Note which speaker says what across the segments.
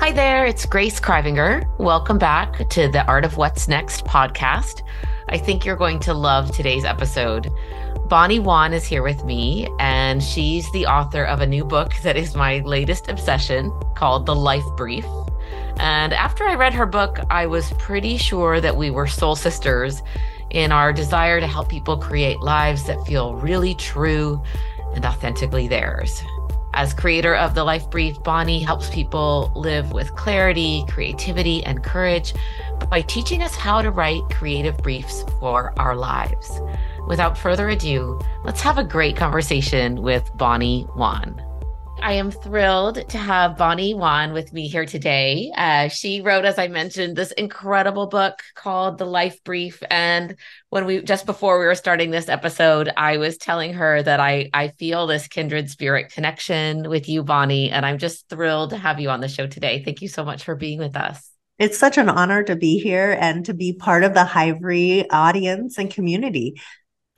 Speaker 1: Hi there, it's Grace Kraaijvanger. Welcome back to the Art of What's Next podcast. I think you're going to love today's episode. Bonnie Wan is here with me, and she's the author of a new book that is my latest obsession called The Life Brief. And after I read her book, I was pretty sure that we were soul sisters in our desire to help people create lives that feel really true and authentically theirs. As creator of the Life Brief, Bonnie helps people live with clarity, creativity, and courage by teaching us how to write creative briefs for our lives. Without further ado, let's have a great conversation with Bonnie Wan. I am thrilled to have Bonnie Wan with me here today. Uh, she wrote, as I mentioned, this incredible book called The Life Brief. And when we just before we were starting this episode, I was telling her that I I feel this kindred spirit connection with you, Bonnie, and I'm just thrilled to have you on the show today. Thank you so much for being with us.
Speaker 2: It's such an honor to be here and to be part of the Hivery audience and community.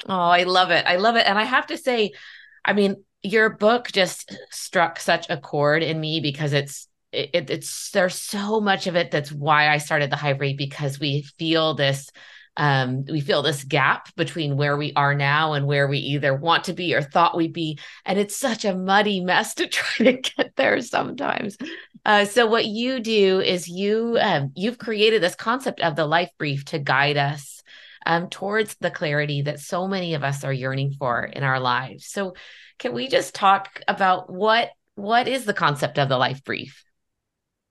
Speaker 1: Oh, I love it. I love it. And I have to say, I mean, your book just struck such a chord in me because it's it, it's there's so much of it that's why I started the Hivery because we feel this um, we feel this gap between where we are now and where we either want to be or thought we'd be. And it's such a muddy mess to try to get there sometimes. Uh, so what you do is you um, you've created this concept of the life brief to guide us um, towards the clarity that so many of us are yearning for in our lives. So can we just talk about what what is the concept of the life brief?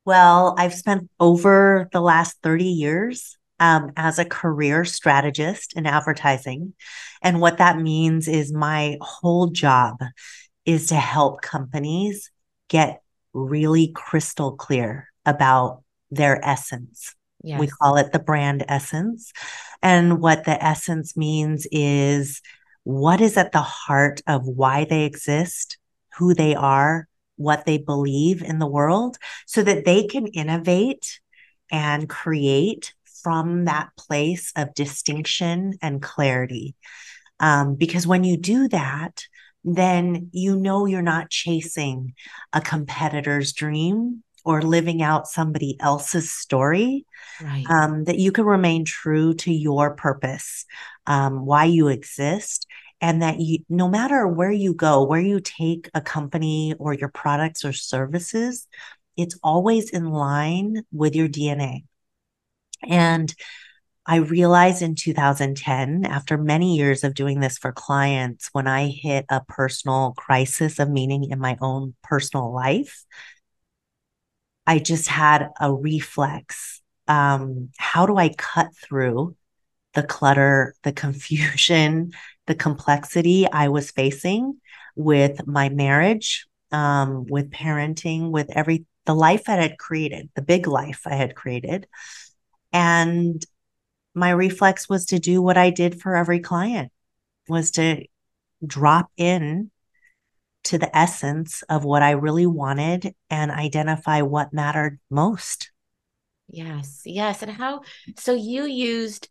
Speaker 2: Well, I've spent over the last 30 years um, as a career strategist in advertising. And what that means is my whole job is to help companies get really crystal clear about their essence. Yes. We call it the brand essence. And what the essence means is what is at the heart of why they exist, who they are, what they believe in the world, so that they can innovate and create from that place of distinction and clarity. Um, because when you do that, then you know you're not chasing a competitor's dream or living out somebody else's story, right. um, that you can remain true to your purpose, um, why you exist, and that you, no matter where you go, where you take a company or your products or services, it's always in line with your DNA. And I realized in 2010, after many years of doing this for clients, when I hit a personal crisis of meaning in my own personal life, I just had a reflex. Um, how do I cut through the clutter, the confusion, the complexity I was facing with my marriage, um, with parenting, with every the life that I had created, the big life I had created. And my reflex was to do what I did for every client was to drop in to the essence of what I really wanted and identify what mattered most.
Speaker 1: Yes, yes. And how, so you used,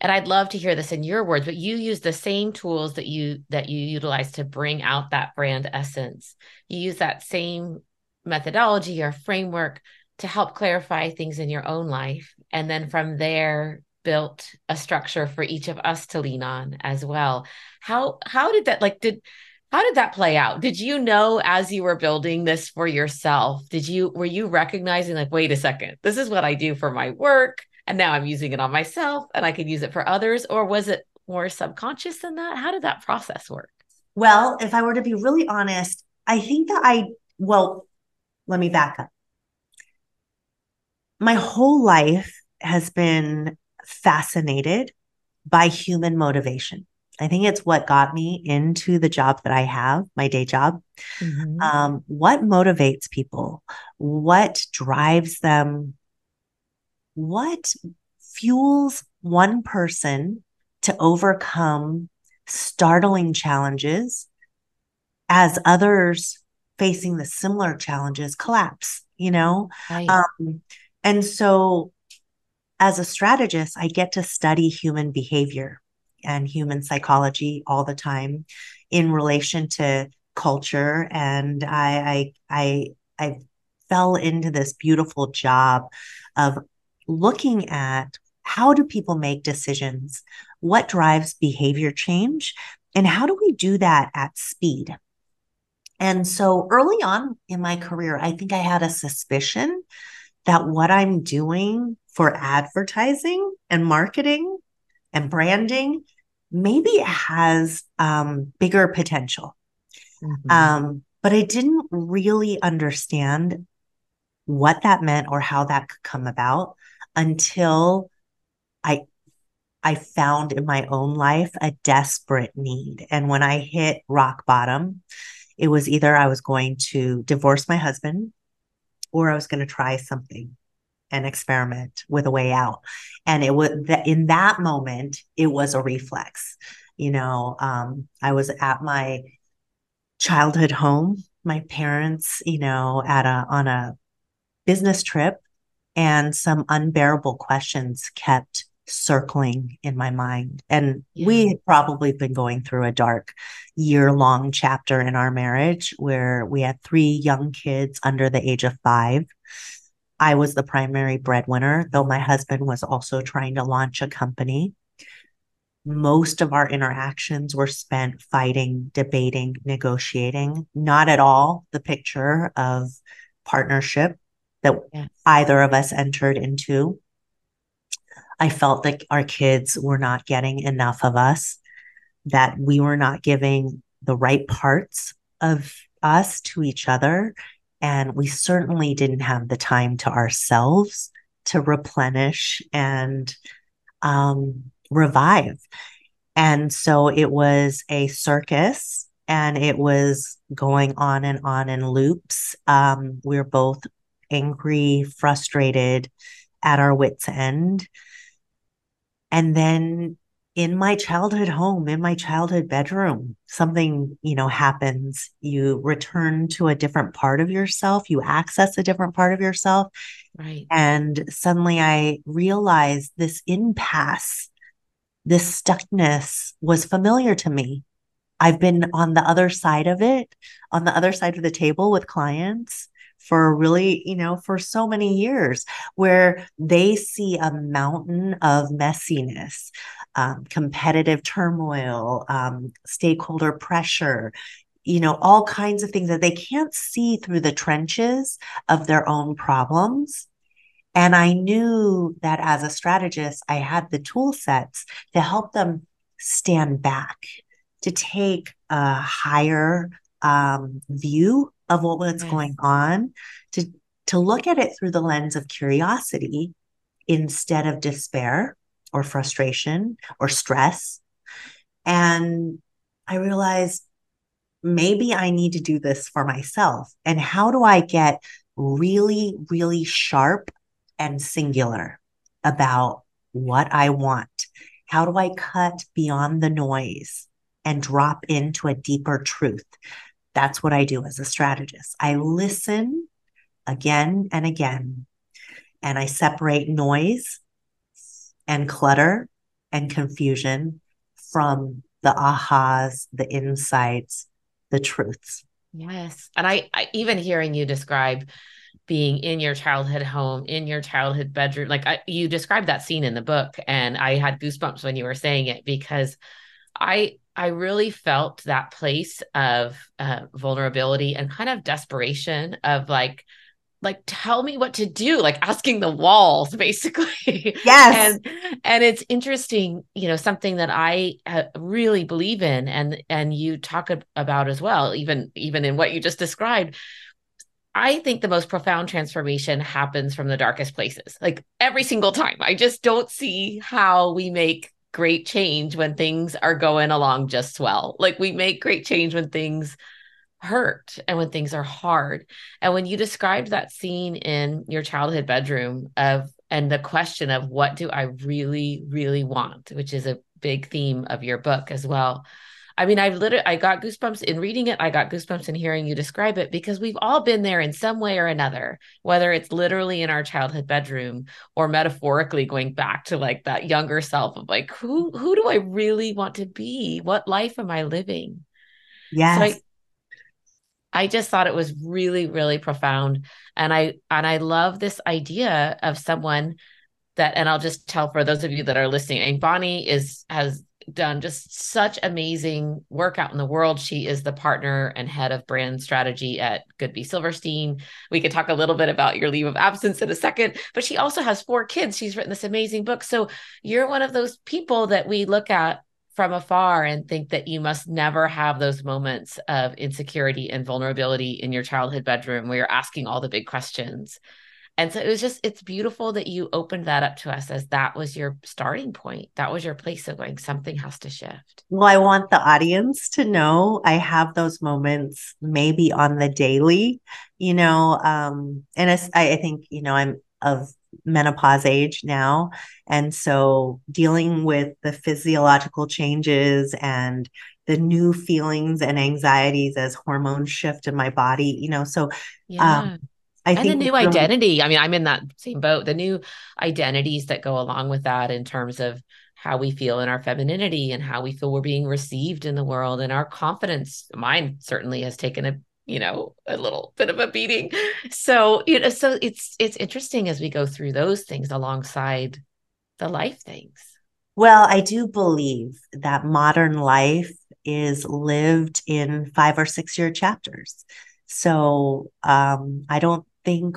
Speaker 1: and I'd love to hear this in your words, but you used the same tools that you that you utilize to bring out that brand essence. You use that same methodology or framework to help clarify things in your own life. And then from there, built a structure for each of us to lean on as well. How how did that like did how did that play out? Did you know as you were building this for yourself? Did you were you recognizing like wait a second, this is what I do for my work and now I'm using it on myself and I can use it for others or was it more subconscious than that? How did that process work?
Speaker 2: Well, if I were to be really honest, I think that I well, let me back up. My whole life has been fascinated by human motivation. I think it's what got me into the job that I have, my day job. Mm-hmm. Um, what motivates people? What drives them? What fuels one person to overcome startling challenges as others facing the similar challenges collapse, you know? Right. Um, and so as a strategist, I get to study human behavior and human psychology all the time in relation to culture and I I I I've fell into this beautiful job of looking at how do people make decisions? What drives behavior change? And how do we do that at speed? And so early on in my career, I think I had a suspicion that what I'm doing for advertising and marketing and branding maybe it has um, bigger potential. Mm-hmm. Um, but I didn't really understand what that meant or how that could come about until I I found in my own life a desperate need. And when I hit rock bottom, it was either I was going to divorce my husband or I was going to try something and experiment with a way out. And it was that in that moment, it was a reflex. You know, um, I was at my childhood home, my parents, you know, at a on a business trip, and some unbearable questions kept circling in my mind. And yeah. we had probably been going through a dark year long chapter in our marriage where we had three young kids under the age of five. I was the primary breadwinner, though my husband was also trying to launch a company. Most of our interactions were spent fighting, debating, negotiating, not at all the picture of partnership that yes. either of us entered into. I felt like our kids were not getting enough of us, that we were not giving the right parts of us to each other. And we certainly didn't have the time to ourselves to replenish and um, revive. And so it was a circus and it was going on and on in loops. Um, we we're both angry, frustrated, at our wits' end. And then in my childhood home, in my childhood bedroom, something, you know, happens. You return to a different part of yourself, you access a different part of yourself.
Speaker 1: Right.
Speaker 2: And suddenly I realized this impasse, this stuckness was familiar to me. I've been on the other side of it, on the other side of the table with clients for really, you know, for so many years where they see a mountain of messiness, um, competitive turmoil, um, stakeholder pressure, you know, all kinds of things that they can't see through the trenches of their own problems. And I knew that as a strategist, I had the tool sets to help them stand back, to take a higher um, view of what was yes. going on, to to look at it through the lens of curiosity instead of despair or frustration or stress. And I realized maybe I need to do this for myself. And how do I get really, really sharp and singular about what I want? How do I cut beyond the noise and drop into a deeper truth? That's what I do as a strategist. I listen again and again, and I separate noise and clutter and confusion from the ahas, the insights, the truths.
Speaker 1: Yes. And I, I even hearing you describe being in your childhood home, in your childhood bedroom, like I, you described that scene in the book, and I had goosebumps when you were saying it because I I really felt that place of uh, vulnerability and kind of desperation of like, like tell me what to do like asking the walls basically.
Speaker 2: Yes.
Speaker 1: And and it's interesting you know something that i uh, really believe in and and you talk about as well even even in what you just described. I think the most profound transformation happens from the darkest places, like every single time. I just don't see how we make great change when things are going along just well. Like we make great change when things hurt and when things are hard. And when you described that scene in your childhood bedroom of and the question of what do I really really want, which is a big theme of your book as well. I mean, I've literally I got goosebumps in reading it. I got goosebumps in hearing you describe it because we've all been there in some way or another, whether it's literally in our childhood bedroom or metaphorically going back to like that younger self of like, who who do I really want to be? What life am I living?
Speaker 2: Yes. So
Speaker 1: I just thought it was really, really profound. And I and I love this idea of someone that, and I'll just tell for those of you that are listening, and Bonnie is has done just such amazing work out in the world. She is the partner and head of brand strategy at Goodby Silverstein. We could talk a little bit about your leave of absence in a second, but she also has four kids. She's written this amazing book. So you're one of those people that we look at from afar and think that you must never have those moments of insecurity and vulnerability in your childhood bedroom where you're asking all the big questions. And so it was just, it's beautiful that you opened that up to us as that was your starting point. That was your place of going, something has to shift.
Speaker 2: Well, I want the audience to know I have those moments maybe on the daily, you know, um, and I, I think, you know, I'm of menopause age now. And so dealing with the physiological changes and the new feelings and anxieties as hormones shift in my body, you know, so
Speaker 1: yeah. Um, I and the new identity. I mean, I'm in that same boat. The new identities that go along with that in terms of how we feel in our femininity and how we feel we're being received in the world and our confidence. Mine certainly has taken a you know a little bit of a beating. So you know, so it's it's interesting as we go through those things alongside the life things.
Speaker 2: Well, I do believe that modern life is lived in five or six year chapters. So um, I don't think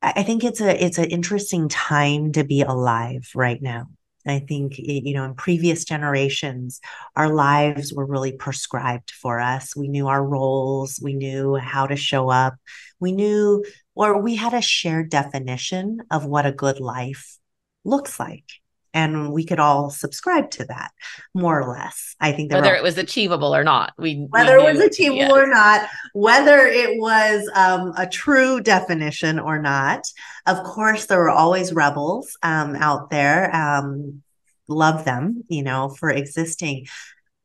Speaker 2: I think it's a it's an interesting time to be alive right now. I think you know in previous generations our lives were really prescribed for us. We knew our roles, we knew how to show up. We knew or we had a shared definition of what a good life looks like and we could all subscribe to that more or less. I think
Speaker 1: whether it was achievable or not we
Speaker 2: whether we it was achievable yes. or not whether it was um, a true definition or not of course there were always rebels um, out there um, love them you know for existing.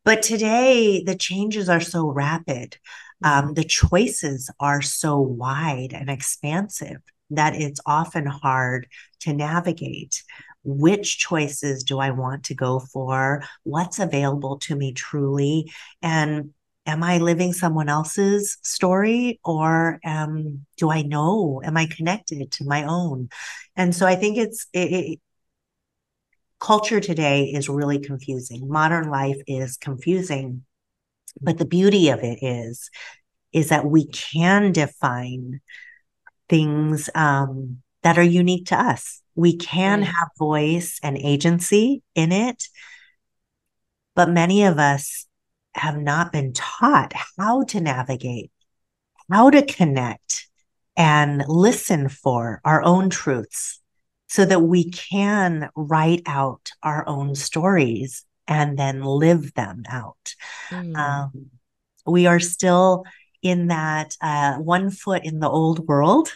Speaker 2: But today the changes are so rapid. Um, the choices are so wide and expansive that it's often hard to navigate which choices do I want to go for? What's available to me truly? And am I living someone else's story or um, do I know? Am I connected to my own? And so I think it's it, it, culture today is really confusing. Modern life is confusing, but the beauty of it is is that we can define things um, that are unique to us we can right. have voice and agency in it. But many of us have not been taught how to navigate, how to connect and listen for our own truths so that we can write out our own stories and then live them out. Mm. Um, we are still in that uh, one foot in the old world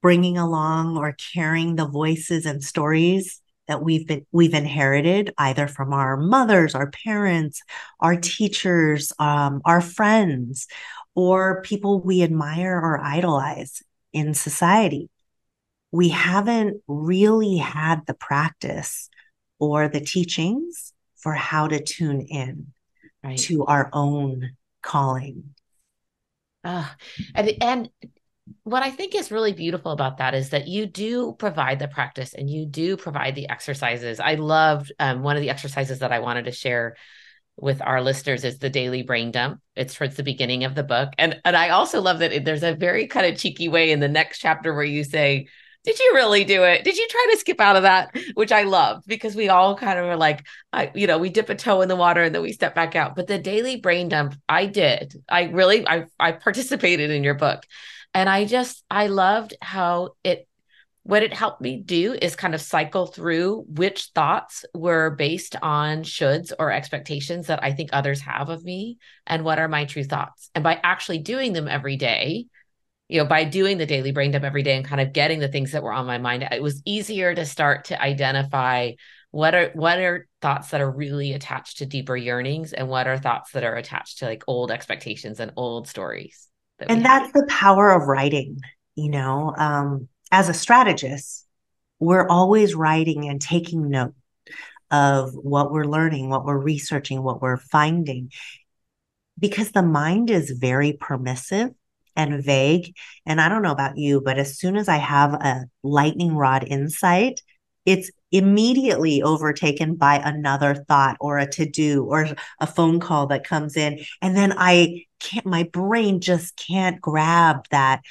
Speaker 2: bringing along or carrying the voices and stories that we've been we've inherited either from our mothers our parents our teachers um, our friends or people we admire or idolize in society. We haven't really had the practice or the teachings for how to tune in right. to our own calling.
Speaker 1: Uh, and, and what I think is really beautiful about that is that you do provide the practice and you do provide the exercises. I loved um, one of the exercises that I wanted to share with our listeners is the daily brain dump. It's towards the beginning of the book, and and I also love that there's a very kind of cheeky way in the next chapter where you say, "Did you really do it? Did you try to skip out of that?" Which I love because we all kind of are like, I you know, we dip a toe in the water and then we step back out. But the daily brain dump, I did. I really I I participated in your book and I just, I loved how it, what it helped me do is kind of cycle through which thoughts were based on shoulds or expectations that I think others have of me and what are my true thoughts. And by actually doing them every day, you know, by doing the daily brain dump every day and kind of getting the things that were on my mind, it was easier to start to identify what are what are thoughts that are really attached to deeper yearnings and what are thoughts that are attached to like old expectations and old stories
Speaker 2: that and that's the power of writing you know um, as a strategist we're always writing and taking note of what we're learning what we're researching what we're finding because the mind is very permissive and vague. And I don't know about you, but as soon as I have a lightning rod insight, it's immediately overtaken by another thought or a to do or a phone call that comes in. And then I can't, my brain just can't grab that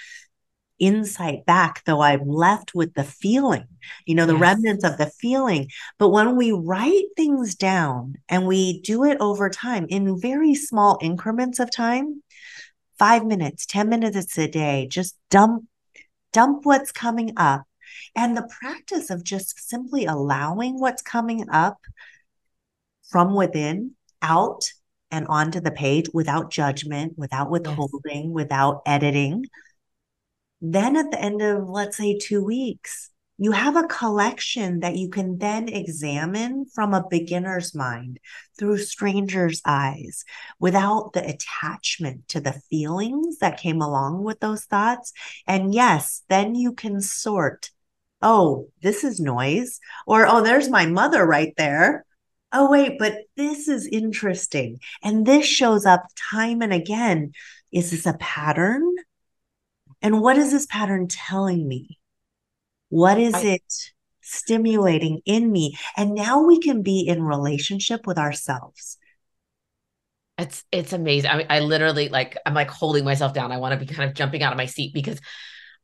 Speaker 2: insight back, though I'm left with the feeling, you know, the yes. remnants of the feeling. But when we write things down and we do it over time in very small increments of time, five minutes, 10 minutes a day, just dump, dump what's coming up. And the practice of just simply allowing what's coming up from within out and onto the page without judgment, without withholding, yes. without editing then at the end of, let's say, two weeks, you have a collection that you can then examine from a beginner's mind through stranger's eyes without the attachment to the feelings that came along with those thoughts. And yes, then you can sort, oh, this is noise, or oh, there's my mother right there. Oh, wait, but this is interesting. And this shows up time and again. Is this a pattern? And what is this pattern telling me? What is it stimulating in me? And now we can be in relationship with ourselves.
Speaker 1: It's it's amazing. I mean, I literally like I'm like holding myself down. I want to be kind of jumping out of my seat because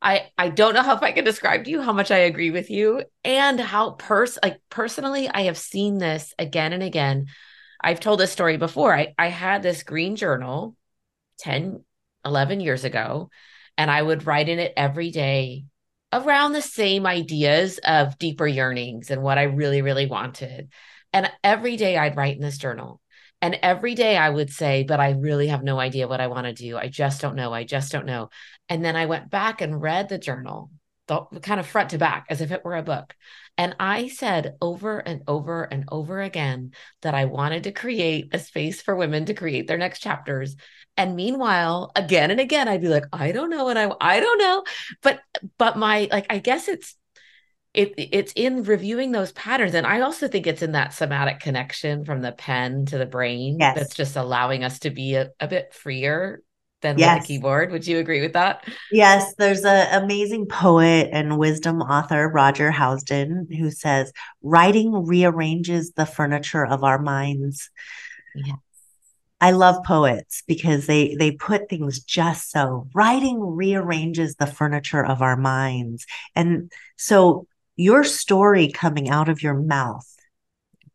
Speaker 1: I I don't know how if I can describe to you how much I agree with you and how pers like personally I have seen this again and again. I've told this story before. I I had this green journal 10 11 years ago and I would write in it every day around the same ideas of deeper yearnings and what I really, really wanted. And every day I'd write in this journal. And every day I would say, but I really have no idea what I want to do. I just don't know. I just don't know. And then I went back and read the journal, the kind of front to back, as if it were a book. And I said over and over and over again that I wanted to create a space for women to create their next chapters. And meanwhile, again and again, I'd be like, I don't know. And I, I don't know. But, but my, like, I guess it's, it, it's in reviewing those patterns. And I also think it's in that somatic connection from the pen to the brain yes. that's just allowing us to be a, a bit freer than yes. with the keyboard. Would you agree with that?
Speaker 2: Yes, there's an amazing poet and wisdom author, Roger Housden, who says, writing rearranges the furniture of our minds. Yeah. I love poets because they they put things just so. Writing rearranges the furniture of our minds. And so your story coming out of your mouth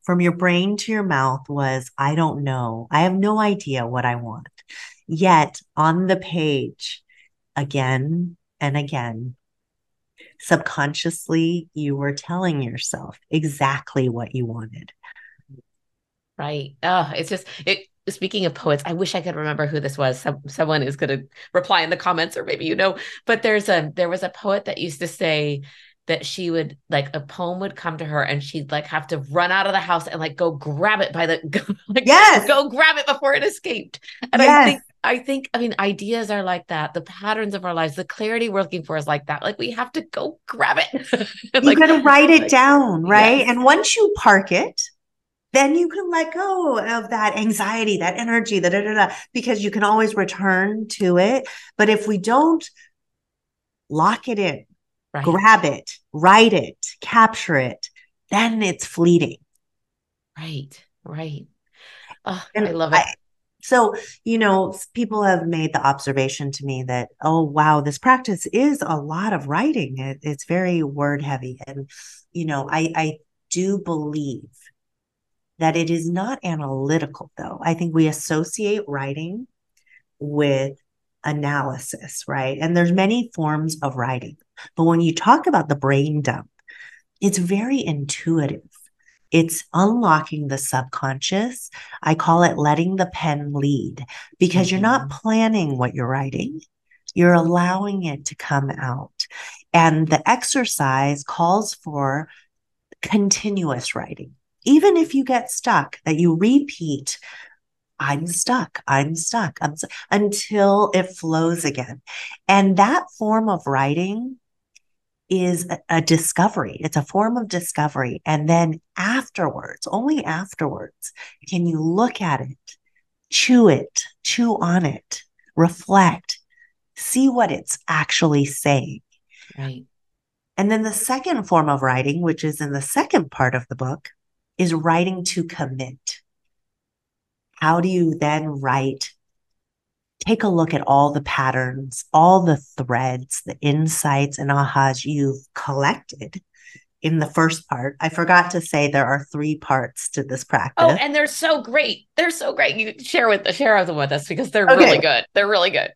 Speaker 2: from your brain to your mouth was I don't know. I have no idea what I want. Yet on the page again and again subconsciously you were telling yourself exactly what you wanted.
Speaker 1: Right. Oh, it's just it speaking of poets, I wish I could remember who this was. Some, someone is going to reply in the comments, or maybe you know. But there's a there was a poet that used to say that she would like a poem would come to her and she'd like have to run out of the house and like go grab it by the go, like yes go grab it before it escaped. And yes. I think I think I mean ideas are like that. The patterns of our lives, the clarity we're looking for is like that. Like we have to go grab it.
Speaker 2: you got to write it like, down, right? And once you park it, then you can let go of that anxiety, that energy, da, da, da, da, because you can always return to it. But if we don't lock it in, right. grab it, write it, capture it, then it's fleeting.
Speaker 1: Right, right. Oh, and I love it. I,
Speaker 2: so, you know, people have made the observation to me that, oh, wow, this practice is a lot of writing. It, it's very word heavy. And, you know, I, I do believe that it is not analytical, though. I think we associate writing with analysis, right? And there's many forms of writing. But when you talk about the brain dump, it's very intuitive. It's unlocking the subconscious. I call it letting the pen lead because mm-hmm. you're not mm-hmm. planning what you're writing. You're allowing it to come out. And the exercise calls for continuous writing even if you get stuck, that you repeat, I'm stuck, I'm stuck, I'm st- until it flows again. And that form of writing is a, a discovery. It's a form of discovery. And then afterwards, only afterwards, can you look at it chew it, chew on it, reflect, see what it's actually saying.
Speaker 1: Right.
Speaker 2: And then the second form of writing, which is in the second part of the book, is writing to commit. How do you then write? Take a look at all the patterns, all the threads, the insights and ahas you've collected in the first part. I forgot to say there are three parts to this oh, practice.
Speaker 1: Oh, and they're so great. They're so great. You share with the share them with us because they're okay. really good. They're really good.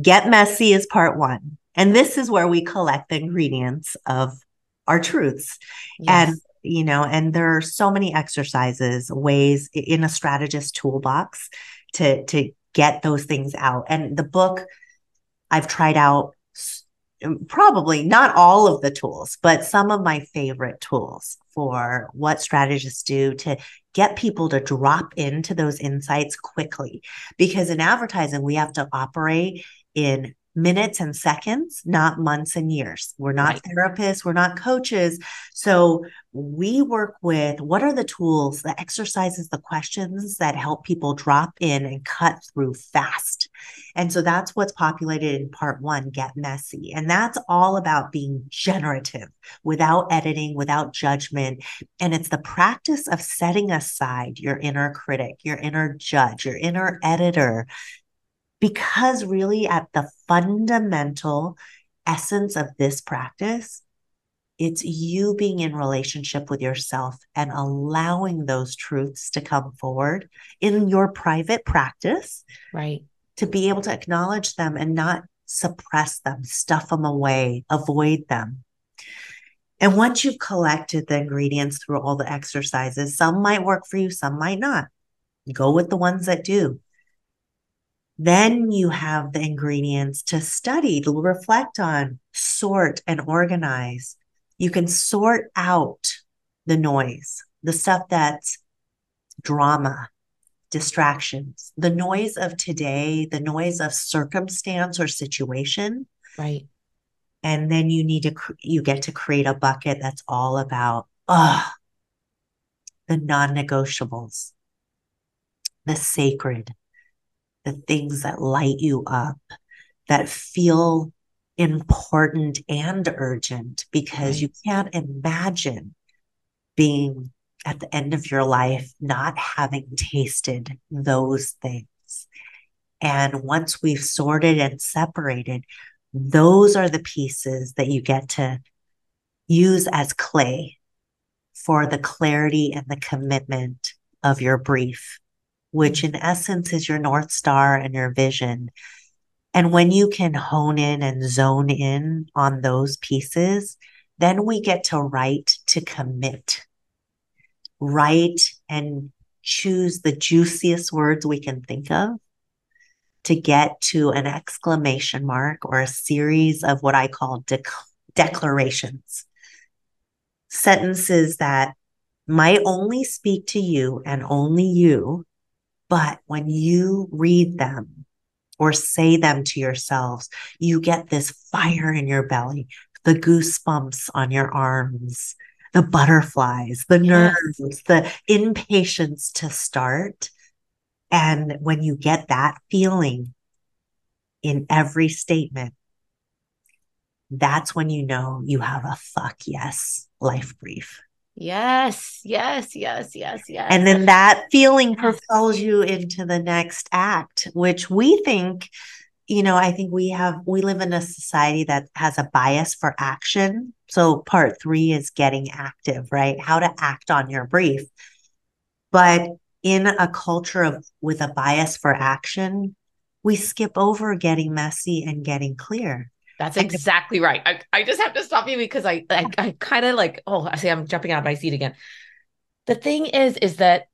Speaker 2: Get messy is part one. And this is where we collect the ingredients of our truths. Yes. And you know, and there are so many exercises, ways in a strategist toolbox to to get those things out. And the book I've tried out um, probably not all of the tools, but some of my favorite tools for what strategists do to get people to drop into those insights quickly. Because in advertising, we have to operate in minutes and seconds, not months and years. We're not right. therapists, we're not coaches. So we work with what are the tools, the exercises, the questions that help people drop in and cut through fast. And so that's what's populated in part one Get Messy. And that's all about being generative without editing, without judgment. And it's the practice of setting aside your inner critic, your inner judge, your inner editor because really, at the fundamental essence of this practice, it's you being in relationship with yourself and allowing those truths to come forward in your private practice.
Speaker 1: Right.
Speaker 2: To be able to acknowledge them and not suppress them, stuff them away, avoid them. And once you've collected the ingredients through all the exercises, some might work for you, some might not. Go with the ones that do. Then you have the ingredients to study, to reflect on, sort, and organize. You can sort out the noise, the stuff that's drama, distractions, the noise of today, the noise of circumstance or situation.
Speaker 1: Right.
Speaker 2: And then you need to, you get to create a bucket that's all about, ah, the non negotiables, the sacred, the things that light you up, that feel important and urgent, because right. you can't imagine being at the end of your life not having tasted those things. And once we've sorted and separated, those are the pieces that you get to use as clay for the clarity and the commitment of your brief which in essence is your North Star and your vision. And when you can hone in and zone in on those pieces, then we get to write to commit. Write and choose the juiciest words we can think of to get to an exclamation mark or a series of what I call de- declarations. Sentences that might only speak to you and only you, but when you read them or say them to yourselves, you get this fire in your belly, the goosebumps on your arms, the butterflies, the nerves, yes. the impatience to start. And when you get that feeling in every statement, that's when you know you have a fuck yes life brief.
Speaker 1: Yes, yes, yes, yes, yes.
Speaker 2: And then that feeling propels you into the next act, which we think, you know, I think we have, we live in a society that has a bias for action. So part three is getting active, right? How to act on your brief. But in a culture of with a bias for action, we skip over getting messy and getting clear.
Speaker 1: That's exactly right. I, I just have to stop you because I I, I kind of like oh I see I'm jumping out of my seat again. The thing is is that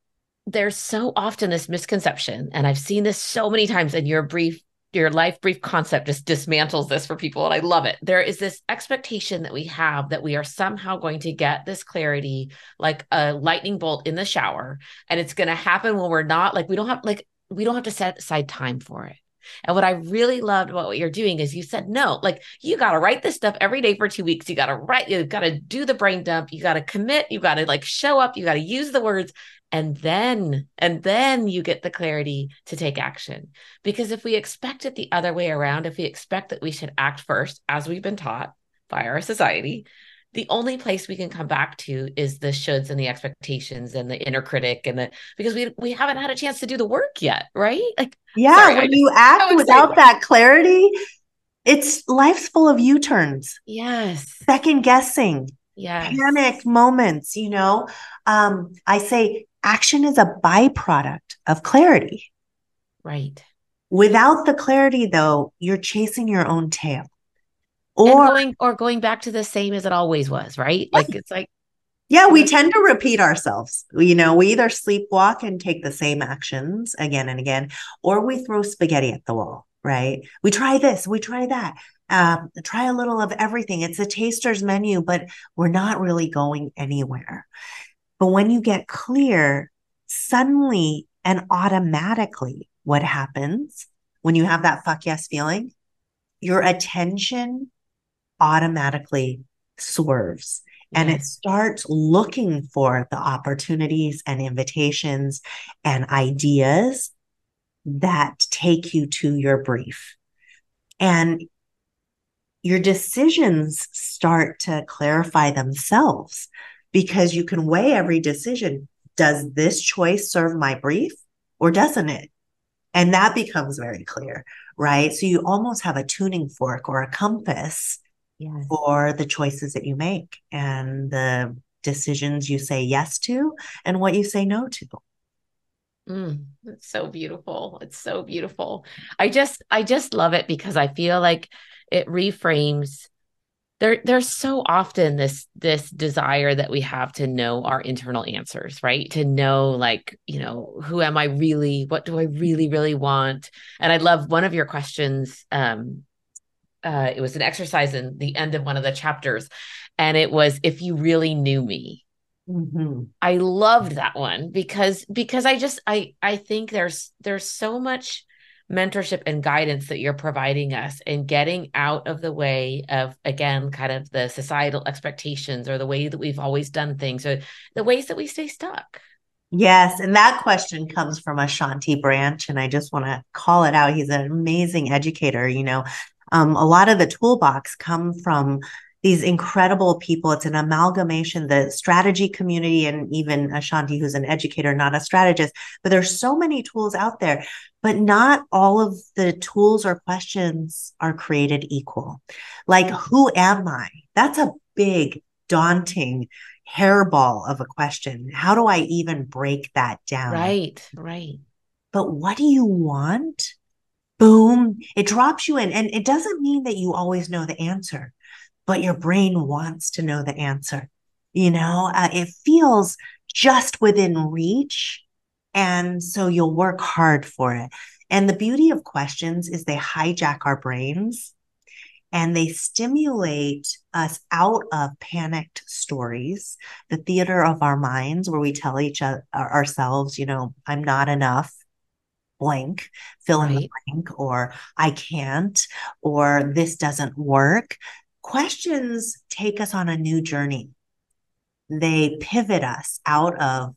Speaker 1: there's so often this misconception, and I've seen this so many times. And your brief your life brief concept just dismantles this for people, and I love it. There is this expectation that we have that we are somehow going to get this clarity like a lightning bolt in the shower, and it's going to happen when we're not like we don't have like we don't have to set aside time for it. And what I really loved about what you're doing is you said, no, like you got to write this stuff every day for two weeks. You got to write, you got to do the brain dump. You got to commit. You got to like show up. You got to use the words. and then and then you get the clarity to take action because if we expect it the other way around if we expect that we should act first as we've been taught by our society the only place we can come back to is the shoulds and the expectations and the inner critic and the because we we haven't had a chance to do the work yet right like
Speaker 2: yeah sorry, when you act without that clarity it's life's full of u-turns
Speaker 1: yes
Speaker 2: second guessing
Speaker 1: yeah
Speaker 2: panic moments you know um i say action is a byproduct of clarity.
Speaker 1: Right.
Speaker 2: Without the clarity, though, you're chasing your own tail.
Speaker 1: Or going, or going back to the same as it always was, right? Like it's like
Speaker 2: yeah, we tend to repeat ourselves. You know, we either sleepwalk and take the same actions again and again, or we throw spaghetti at the wall, right? We try this, we try that, um, try a little of everything. It's a taster's menu, but we're not really going anywhere. But when you get clear, suddenly and automatically, what happens when you have that fuck yes feeling? Your attention automatically swerves and it starts looking for the opportunities and invitations and ideas that take you to your brief. And your decisions start to clarify themselves because you can weigh every decision. Does this choice serve my brief or doesn't it? And that becomes very clear, right? So you almost have a tuning fork or a compass yes. for the choices that you make and the decisions you say yes to and what you say no to.
Speaker 1: Mm, it's so beautiful. It's so beautiful. I just I just love it because I feel like it reframes there there's so often this this desire that we have to know our internal answers right to know like you know who am i really what do i really really want and i love one of your questions um uh it was an exercise in the end of one of the chapters and it was if you really knew me. Mm-hmm. i loved that one because because i just i i think there's there's so much mentorship and guidance that you're providing us and getting out of the way of again kind of the societal expectations or the way that we've always done things or the ways that we stay stuck.
Speaker 2: Yes and that question comes from Ashanti Branch and i just want to call it out. He's an amazing educator you know um, a lot of the toolbox come from these incredible people. It's an amalgamation, the strategy community, and even Ashanti, who's an educator, not a strategist. But there's so many tools out there, but not all of the tools or questions are created equal. Like, who am I? That's a big, daunting hairball of a question. How do I even break that down?
Speaker 1: Right, right.
Speaker 2: But what do you want? Boom, it drops you in. And it doesn't mean that you always know the answer but your brain wants to know the answer. You know, uh, it feels just within reach. And so you'll work hard for it. And the beauty of questions is they hijack our brains and they stimulate us out of panicked stories, the theater of our minds, where we tell each other ourselves, you know, I'm not enough, blank, fill right. in the blank, or I can't, or this doesn't work questions take us on a new journey. They pivot us out of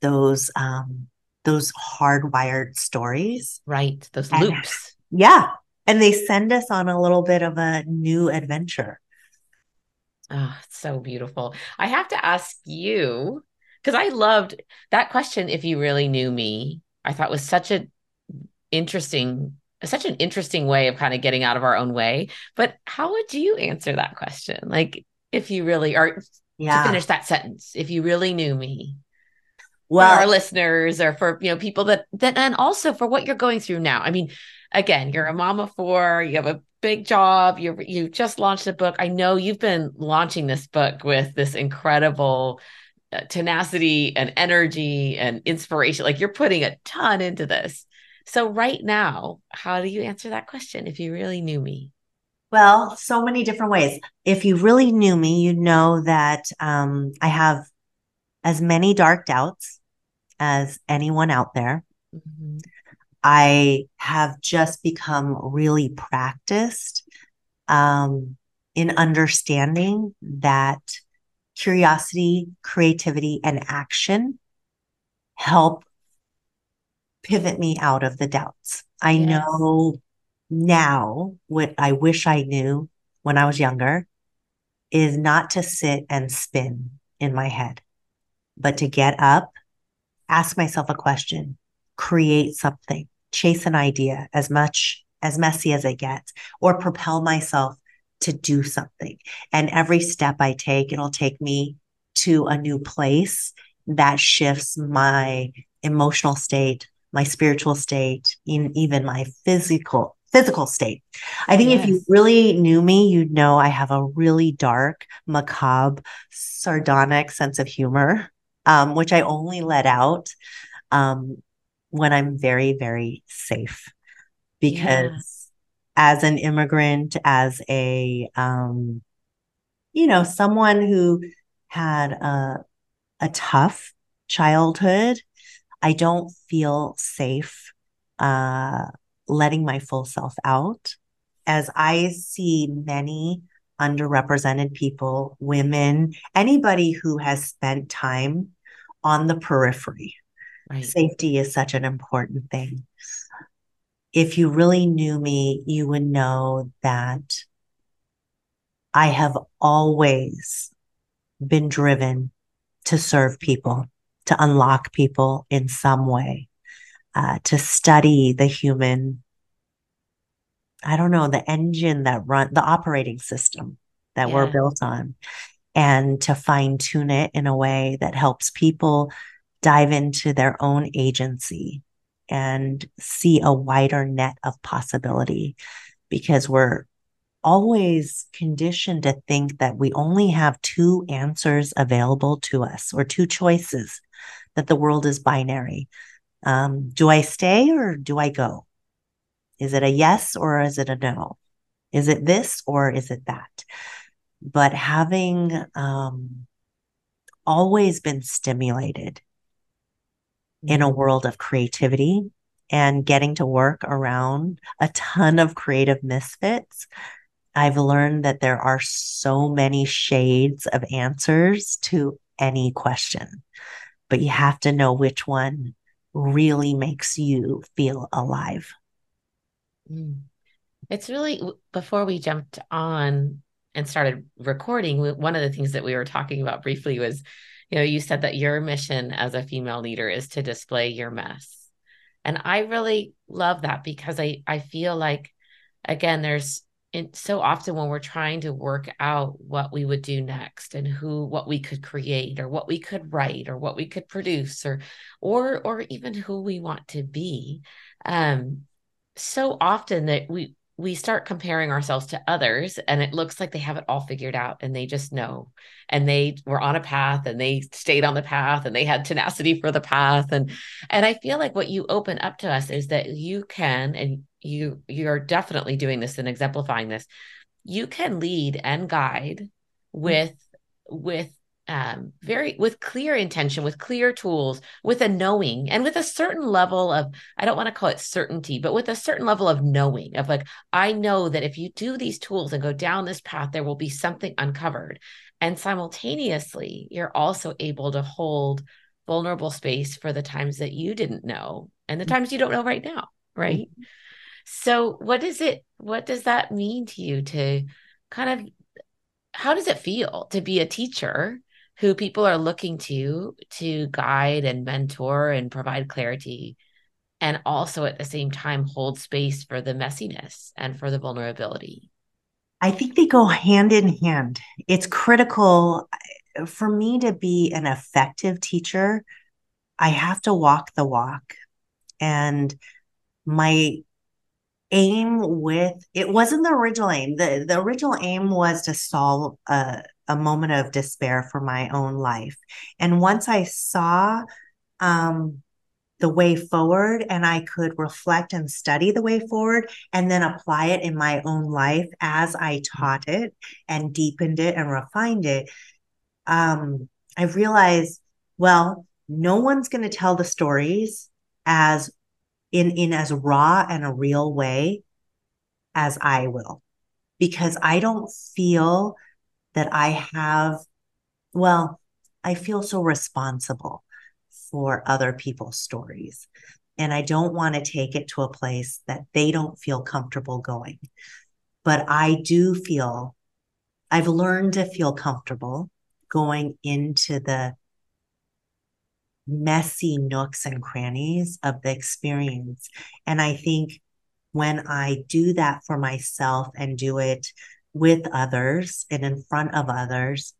Speaker 2: those um, those hardwired stories.
Speaker 1: Right. Those and, loops.
Speaker 2: Yeah. And they send us on a little bit of a new adventure.
Speaker 1: Oh, so beautiful. I have to ask you, because I loved that question. If you really knew me, I thought was such a interesting such an interesting way of kind of getting out of our own way. But how would you answer that question? Like, if you really are yeah. to finish that sentence, if you really knew me, well, for our listeners or for you know people that that and also for what you're going through now. I mean, again, you're a mom of four, you have a big job, you you just launched a book. I know you've been launching this book with this incredible tenacity and energy and inspiration. Like you're putting a ton into this. So, right now, how do you answer that question if you really knew me?
Speaker 2: Well, so many different ways. If you really knew me, you know that um, I have as many dark doubts as anyone out there. Mm-hmm. I have just become really practiced um, in understanding that curiosity, creativity, and action help pivot me out of the doubts. I yes. know now what I wish I knew when I was younger is not to sit and spin in my head, but to get up, ask myself a question, create something, chase an idea as much as messy as it gets, or propel myself to do something. And every step I take, it'll take me to a new place that shifts my emotional state, my spiritual state, in, even my physical physical state. I think yes. if you really knew me, you'd know I have a really dark, macabre, sardonic sense of humor, um, which I only let out um, when I'm very, very safe. Because. As an immigrant, as a, um, you know, someone who had a, a tough childhood, I don't feel safe uh, letting my full self out. As I see many underrepresented people, women, anybody who has spent time on the periphery. Right. Safety is such an important thing. If you really knew me, you would know that I have always been driven to serve people, to unlock people in some way, uh, to study the human, I don't know, the engine that run the operating system that yeah. we're built on, and to fine tune it in a way that helps people dive into their own agency and see a wider net of possibility because we're always conditioned to think that we only have two answers available to us or two choices, that the world is binary. Um, do I stay or do I go? Is it a yes or is it a no? Is it this or is it that? But having um, always been stimulated in a world of creativity and getting to work around a ton of creative misfits I've learned that there are so many shades of answers to any question, but you have to know which one really makes you feel alive.
Speaker 1: Mm. It's really before we jumped on and started recording, one of the things that we were talking about briefly was, you know, you said that your mission as a female leader is to display your mess. And I really love that because I I feel like again there's so often when we're trying to work out what we would do next and who what we could create or what we could write or what we could produce or or or even who we want to be um so often that we we start comparing ourselves to others and it looks like they have it all figured out and they just know and they were on a path and they stayed on the path and they had tenacity for the path and and i feel like what you open up to us is that you can and you you're definitely doing this and exemplifying this you can lead and guide mm-hmm. with with um, very with clear intention, with clear tools, with a knowing, and with a certain level of I don't want to call it certainty, but with a certain level of knowing of like I know that if you do these tools and go down this path, there will be something uncovered, and simultaneously you're also able to hold vulnerable space for the times that you didn't know and the mm-hmm. times you don't know right now, right? Mm-hmm. So, what is it? What does that mean to you to kind of how does it feel to be a teacher who people are looking to to guide and mentor and provide clarity and also at the same time hold space for the messiness and for the vulnerability.
Speaker 2: I think they go hand in hand. It's critical uh, for me to be an effective teacher i have to walk the walk. And my aim with it wasn't the original aim. The the original aim was to solve a a moment of despair for my own life. And once I saw um, the way forward and I could reflect and study the way forward and then apply it in my own life as I taught it and deepened it and refined it, um, I realized, well, no one's going to tell the stories as in in as raw and a real way as I will because I don't feel that I have, well, I feel so responsible for other people's stories. And I don't want to take it to a place that they don't feel comfortable going. But I do feel, I've learned to feel comfortable going into the messy nooks and crannies of the experience. And I think when I do that for myself and do it with others and in front of others,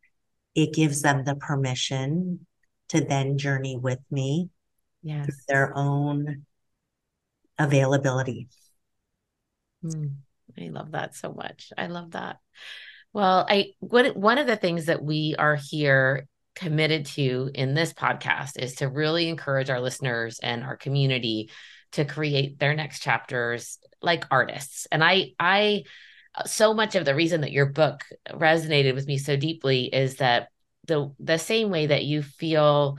Speaker 2: it gives them the permission to then journey with me
Speaker 1: yes.
Speaker 2: their own availability.
Speaker 1: Mm, I love that so much. I love that. Well, I what one of the things that we are here committed to in this podcast is to really encourage our listeners and our community to create their next chapters like artists. And I I so much of the reason that your book resonated with me so deeply is that the the same way that you feel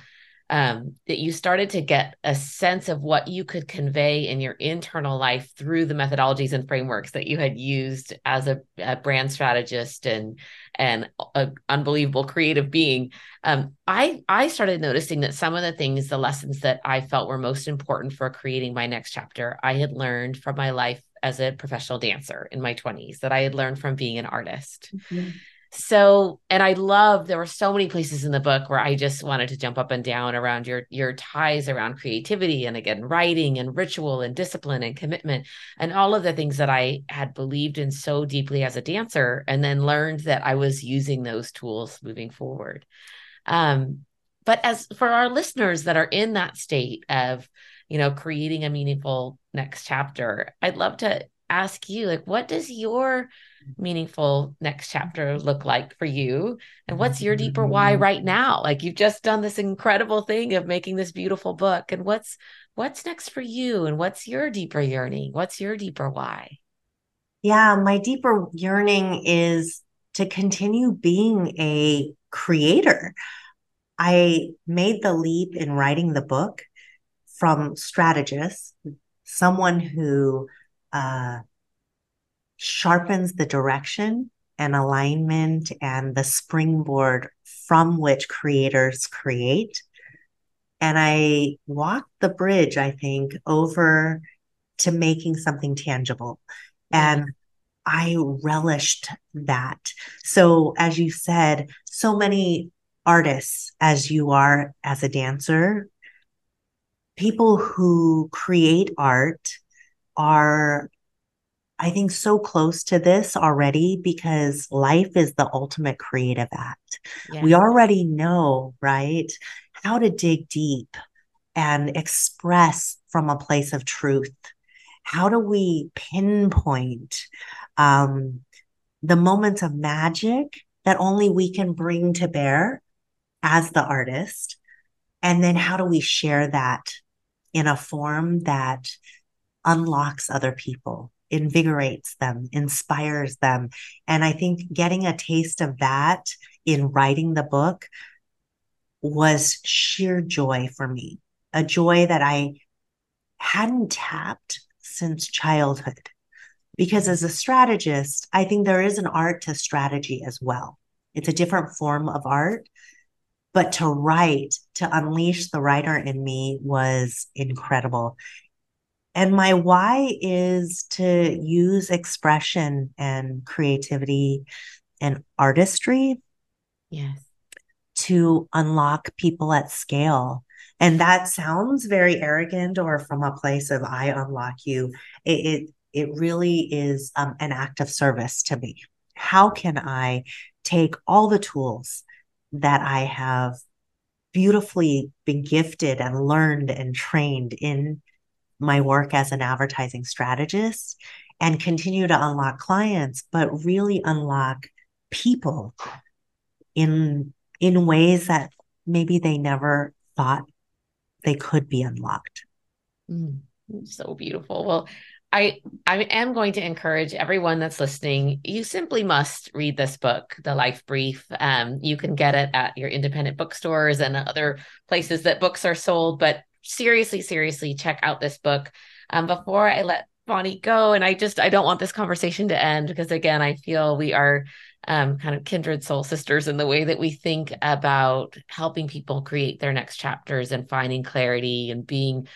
Speaker 1: um, that you started to get a sense of what you could convey in your internal life through the methodologies and frameworks that you had used as a, a brand strategist and and an unbelievable creative being. Um, I I started noticing that some of the things, the lessons that I felt were most important for creating my next chapter, I had learned from my life as a professional dancer in my 20s that I had learned from being an artist. Mm-hmm so and i love there were so many places in the book where i just wanted to jump up and down around your your ties around creativity and again writing and ritual and discipline and commitment and all of the things that i had believed in so deeply as a dancer and then learned that i was using those tools moving forward um, but as for our listeners that are in that state of you know creating a meaningful next chapter i'd love to ask you like what does your meaningful next chapter look like for you? And what's your deeper why mm-hmm. right now? Like you've just done this incredible thing of making this beautiful book and what's what's next for you? And what's your deeper yearning? What's your deeper why?
Speaker 2: Yeah my deeper yearning is to continue being a creator. I made the leap in writing the book from strategists, someone who uh, sharpens the direction and alignment and the springboard from which creators create. And I walked the bridge, I think, over to making something tangible. And I relished that. So, as you said, so many artists, as you are as a dancer, people who create art are I think, so close to this already because life is the ultimate creative act. Yeah. We already know, right, how to dig deep and express from a place of truth. How do we pinpoint um, the moments of magic that only we can bring to bear as the artist? And then how do we share that in a form that unlocks other people? invigorates them, inspires them. And I think getting a taste of that in writing the book was sheer joy for me, a joy that I hadn't tapped since childhood. Because as a strategist, I think there is an art to strategy as well. It's a different form of art. But to write, to unleash the writer in me was incredible. And my why is to use expression and creativity and artistry.
Speaker 1: Yes.
Speaker 2: To unlock people at scale. And that sounds very arrogant or from a place of I unlock you. It it, it really is um, an act of service to me. How can I take all the tools that I have beautifully been gifted and learned and trained in my work as an advertising strategist and continue to unlock clients, but really unlock people in in ways that maybe they never thought they could be unlocked.
Speaker 1: Mm, so beautiful. Well, I I am going to encourage everyone that's listening. You simply must read this book, The Life Brief. Um, you can get it at your independent bookstores and other places that books are sold. But seriously, seriously check out this book. Um, before I let Bonnie, go. And I just, I don't want this conversation to end because, again, I feel we are um, kind of kindred soul sisters in the way that we think about helping people create their next chapters and finding clarity and being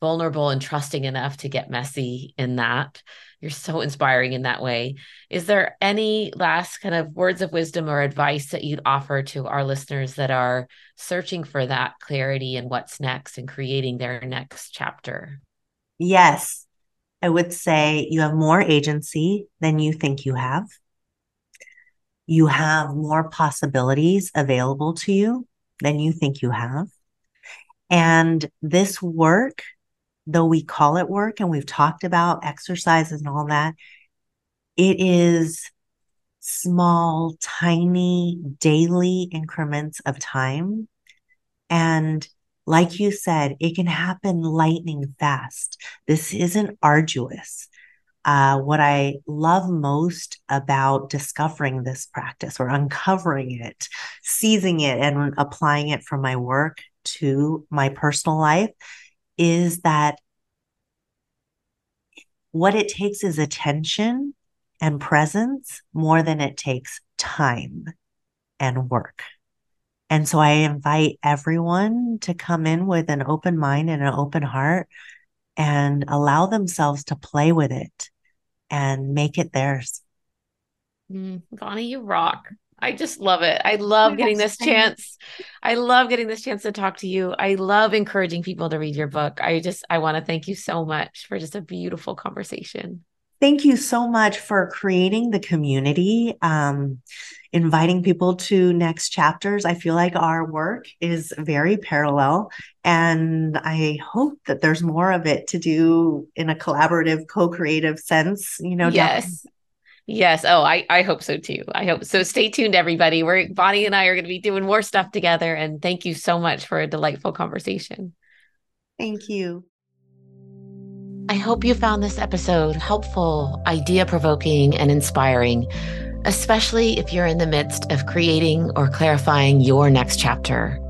Speaker 1: vulnerable and trusting enough to get messy in that. You're so inspiring in that way. Is there any last kind of words of wisdom or advice that you'd offer to our listeners that are searching for that clarity and what's next and creating their next chapter?
Speaker 2: Yes. I would say you have more agency than you think you have. You have more possibilities available to you than you think you have. And this work, though we call it work and we've talked about exercises and all that, it is small, tiny, daily increments of time. And like you said, it can happen lightning fast. This isn't arduous. Uh, what I love most about discovering this practice or uncovering it, seizing it, and applying it from my work to my personal life is that what it takes is attention and presence more than it takes time and work. And so I invite everyone to come in with an open mind and an open heart and allow themselves to play with it and make it theirs.
Speaker 1: Mm, Bonnie, you rock. I just love it. I love getting this chance. I love getting this chance to talk to you. I love encouraging people to read your book. I just, I want to thank you so much for just a beautiful conversation.
Speaker 2: Thank you so much for creating the community, um, inviting people to next chapters. I feel like our work is very parallel, and I hope that there's more of it to do in a collaborative, co creative sense. You know,
Speaker 1: yes. Yes. Oh, I, I hope so too. I hope so. Stay tuned, everybody. We're Bonnie and I are going to be doing more stuff together. And thank you so much for a delightful conversation.
Speaker 2: Thank you.
Speaker 1: I hope you found this episode helpful, idea provoking, and inspiring, especially if you're in the midst of creating or clarifying your next chapter.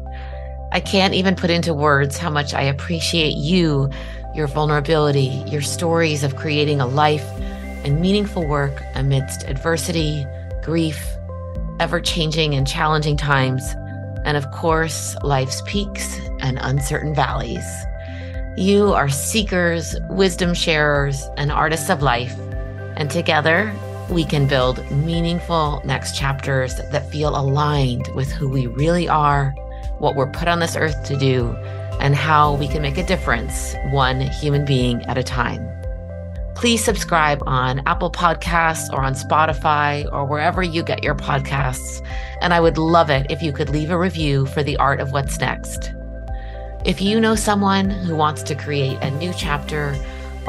Speaker 1: I can't even put into words how much I appreciate you, your vulnerability, your stories of creating a life and meaningful work amidst adversity, grief, ever changing and challenging times, and of course, life's peaks and uncertain valleys. You are seekers, wisdom sharers, and artists of life. And together, we can build meaningful next chapters that feel aligned with who we really are, what we're put on this earth to do, and how we can make a difference one human being at a time. Please subscribe on Apple Podcasts or on Spotify or wherever you get your podcasts. And I would love it if you could leave a review for the art of what's next. If you know someone who wants to create a new chapter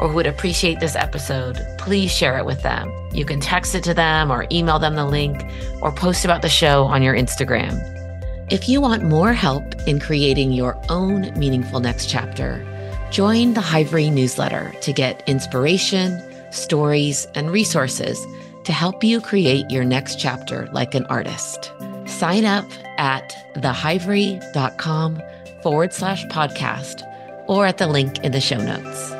Speaker 1: or who would appreciate this episode, please share it with them. You can text it to them or email them the link or post about the show on your Instagram. If you want more help in creating your own meaningful next chapter, join the Hivery newsletter to get inspiration, stories, and resources to help you create your next chapter like an artist. Sign up at thehivery.com forward slash podcast or at the link in the show notes.